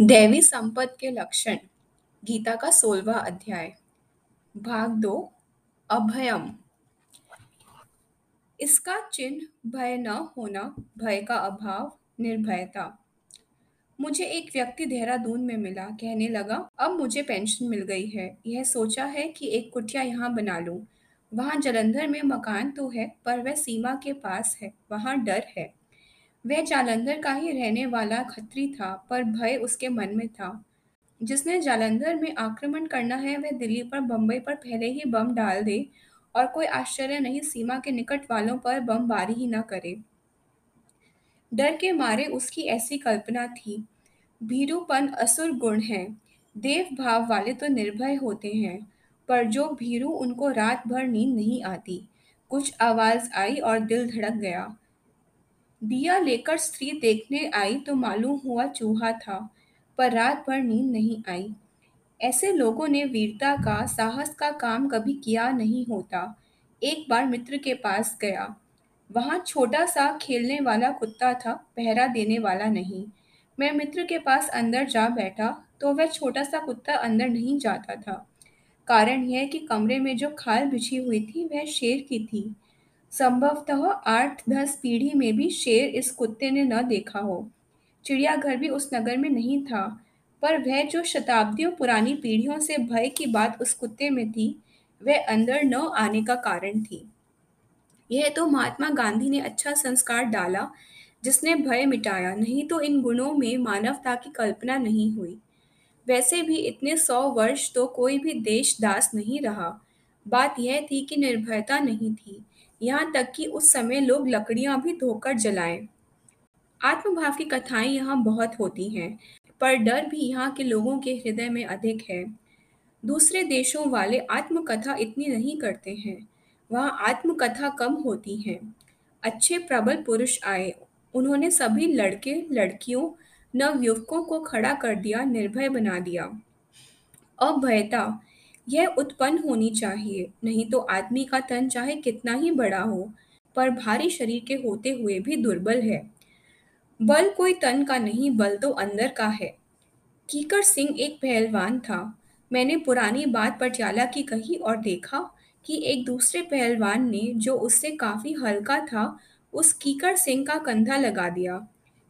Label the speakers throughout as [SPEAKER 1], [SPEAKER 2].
[SPEAKER 1] दैवी संपत्ति के लक्षण, गीता का सोलवा अध्याय, भाग दो, अभयम। इसका चिन्ह भय न होना, भय का अभाव, निर्भयता। मुझे एक व्यक्ति देहरादून में मिला, कहने लगा, अब मुझे पेंशन मिल गई है। यह सोचा है कि एक कुटिया यहाँ बना लूँ। वहाँ जलंधर में मकान तो है, पर वह सीमा के पास है। वहाँ डर है। वह जालंधर का ही रहने वाला खत्री था, पर भय उसके मन में था। जिसने जालंधर में आक्रमण करना है, वह दिल्ली पर बम्बई पर पहले ही बम डाल दे और कोई आश्चर्य नहीं सीमा के निकट वालों पर बमबारी ही न करे। डर के मारे उसकी ऐसी कल्पना थी। भीरुपन असुर गुण है, देव भाव वाले तो निर्भय होते हैं, पर जो भीरू उनको रात भर नींद नहीं आती। कुछ आवाज़ आई और दिल धड़क गया। दिया लेकर स्त्री देखने आई तो मालूम हुआ चूहा था, पर रात भर नींद नहीं आई। ऐसे लोगों ने वीरता का, साहस का काम कभी किया नहीं होता। एक बार मित्र के पास गया। वहाँ छोटा सा खेलने वाला कुत्ता था, पहरा देने वाला नहीं। मैं मित्र के पास अंदर जा बैठा तो वह छोटा सा कुत्ता अंदर नहीं जाता था। कारण यह कि कमरे में जो खाल बिछी हुई थी, वह शेर की थी। संभवतः आठ दस पीढ़ी में भी शेर इस कुत्ते ने न देखा हो। चिड़ियाघर भी उस नगर में नहीं था, पर वह जो शताब्दियों पुरानी पीढ़ियों से भय की बात उस कुत्ते में थी, वह अंदर न आने का कारण थी। यह तो महात्मा गांधी ने अच्छा संस्कार डाला, जिसने भय मिटाया, नहीं तो इन गुणों में मानवता की कल्पना नहीं हुई। वैसे भी इतने सौ वर्ष तो कोई भी देश दास नहीं रहा। बात यह थी कि निर्भयता नहीं थी यहाँ तक कि उस समय लोग लकड़ियाँ भी धोकर जलाएँ। आत्मभाव की कथाएँ यहाँ बहुत होती हैं, पर डर भी यहाँ के लोगों के हृदय में अधिक है। दूसरे देशों वाले आत्मकथा इतनी नहीं करते हैं। वहाँ आत्मकथा कम होती हैं। अच्छे प्रबल पुरुष आए। उन्होंने सभी लड़के, लड़कियों, नवयुवकों को खड़ा कर दिया, निर्भय बना दिया। अभयता यह उत्पन्न होनी चाहिए, नहीं तो आदमी का तन चाहे कितना ही बड़ा हो, पर भारी शरीर के होते हुए भी दुर्बल है। बल कोई तन का नहीं, बल तो अंदर का है। कीकर सिंह एक पहलवान था। मैंने पुरानी बात पटियाला की कही और देखा कि एक दूसरे पहलवान ने जो उससे काफ़ी हल्का था, उस कीकर सिंह का कंधा लगा दिया।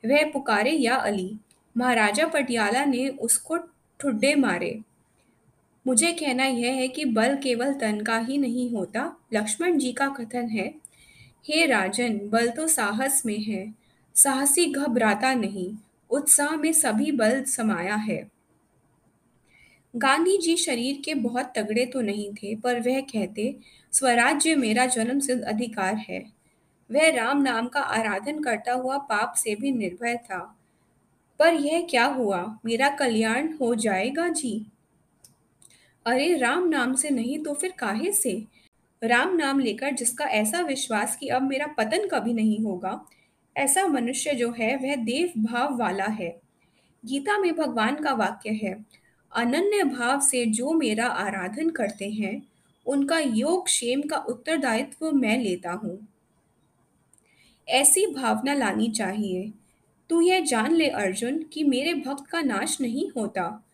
[SPEAKER 1] वह पुकारे या अली, महाराजा पटियाला ने उसको ठुड्डे मारे। मुझे कहना यह है कि बल केवल तन का ही नहीं होता, लक्ष्मण जी का कथन है। हे राजन, बल तो साहस में है। साहसी घबराता नहीं, उत्साह में सभी बल समाया है। गांधी जी शरीर के बहुत तगड़े तो नहीं थे, पर वह कहते, स्वराज्य मेरा जन्म सिद्ध अधिकार है। वह राम नाम का आराधन करता हुआ पाप से भी निर्भय था। पर यह क्या हुआ? मेरा कल्याण हो जाएगा जी? अरे राम नाम से नहीं तो फिर काहे से? राम नाम लेकर जिसका ऐसा विश्वास कि अब मेरा पतन कभी नहीं होगा, ऐसा मनुष्य जो है वह देव भाव वाला है। गीता में भगवान का वाक्य है, अनन्य भाव से जो मेरा आराधन करते हैं, उनका योग क्षेम का उत्तरदायित्व मैं लेता हूँ। ऐसी भावना लानी चाहिए। तू यह जान ले अर्जुन कि मेरे भक्त का नाश नहीं होता।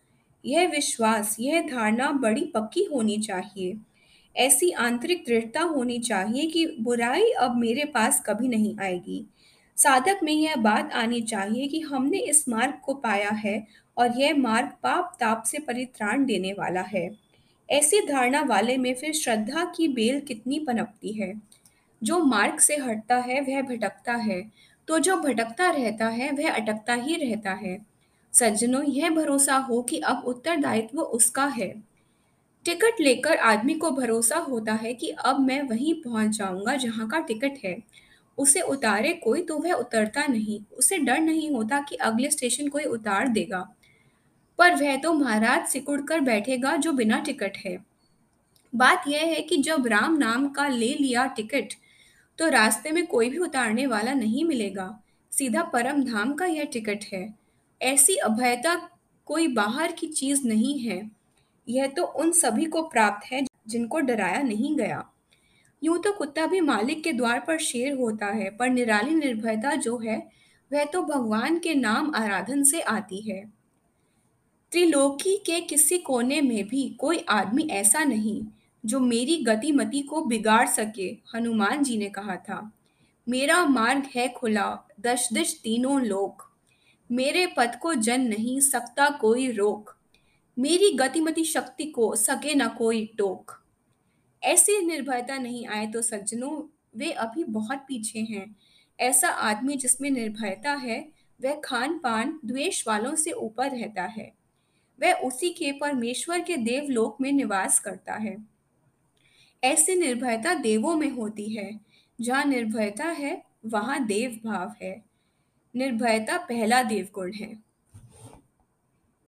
[SPEAKER 1] यह विश्वास, यह धारणा बड़ी पक्की होनी चाहिए। ऐसी आंतरिक दृढ़ता होनी चाहिए कि बुराई अब मेरे पास कभी नहीं आएगी। साधक में यह बात आनी चाहिए कि हमने इस मार्ग को पाया है और यह मार्ग पाप, ताप से परित्राण देने वाला है। ऐसी धारणा वाले में फिर श्रद्धा की बेल कितनी पनपती है। जो मार्ग से हटता है, वह भटकता है तो जो भटकता रहता है, वह अटकता ही रहता है। सज्जनों, यह भरोसा हो कि अब उत्तरदायित्व उसका है। टिकट लेकर आदमी को भरोसा होता है कि अब मैं वहीं पहुँच जाऊँगा जहाँ का टिकट है। उसे उतारे कोई तो वह उतरता नहीं। उसे डर नहीं होता कि अगले स्टेशन कोई उतार देगा। पर वह तो महाराज सिकुड़ कर बैठेगा जो बिना टिकट है। बात यह है कि जब राम नाम का ले लिया टिकट तो रास्ते में कोई भी उतारने वाला नहीं मिलेगा। सीधा परम धाम का यह टिकट है। ऐसी अभयता कोई बाहर की चीज़ नहीं है। यह तो उन सभी को प्राप्त है जिनको डराया नहीं गया। यूँ तो कुत्ता भी मालिक के द्वार पर शेर होता है, पर निराली निर्भयता जो है, वह तो भगवान के नाम आराधन से आती है। त्रिलोकी के किसी कोने में भी कोई आदमी ऐसा नहीं, जो मेरी गतिमति को बिगाड़ सके, हनुमान जी ने कहा था। मेरा मार्ग है खुला दश दिश तीनों लोक। मेरे पथ को जन नहीं, सकता कोई रोक। मेरी गतिमति शक्ति को सके न कोई टोक। ऐसी निर्भयता नहीं आए तो सज्जनों, वे अभी बहुत पीछे हैं। ऐसा आदमी जिसमें निर्भयता है, वह खान पान द्वेष वालों से ऊपर रहता है। वह उसी के परमेश्वर के देवलोक में निवास करता है। ऐसी निर्भयता देवों में होती है। जहाँ निर्भयता है, वहाँ देव भाव है। निर्भयता पहला देवगुण है।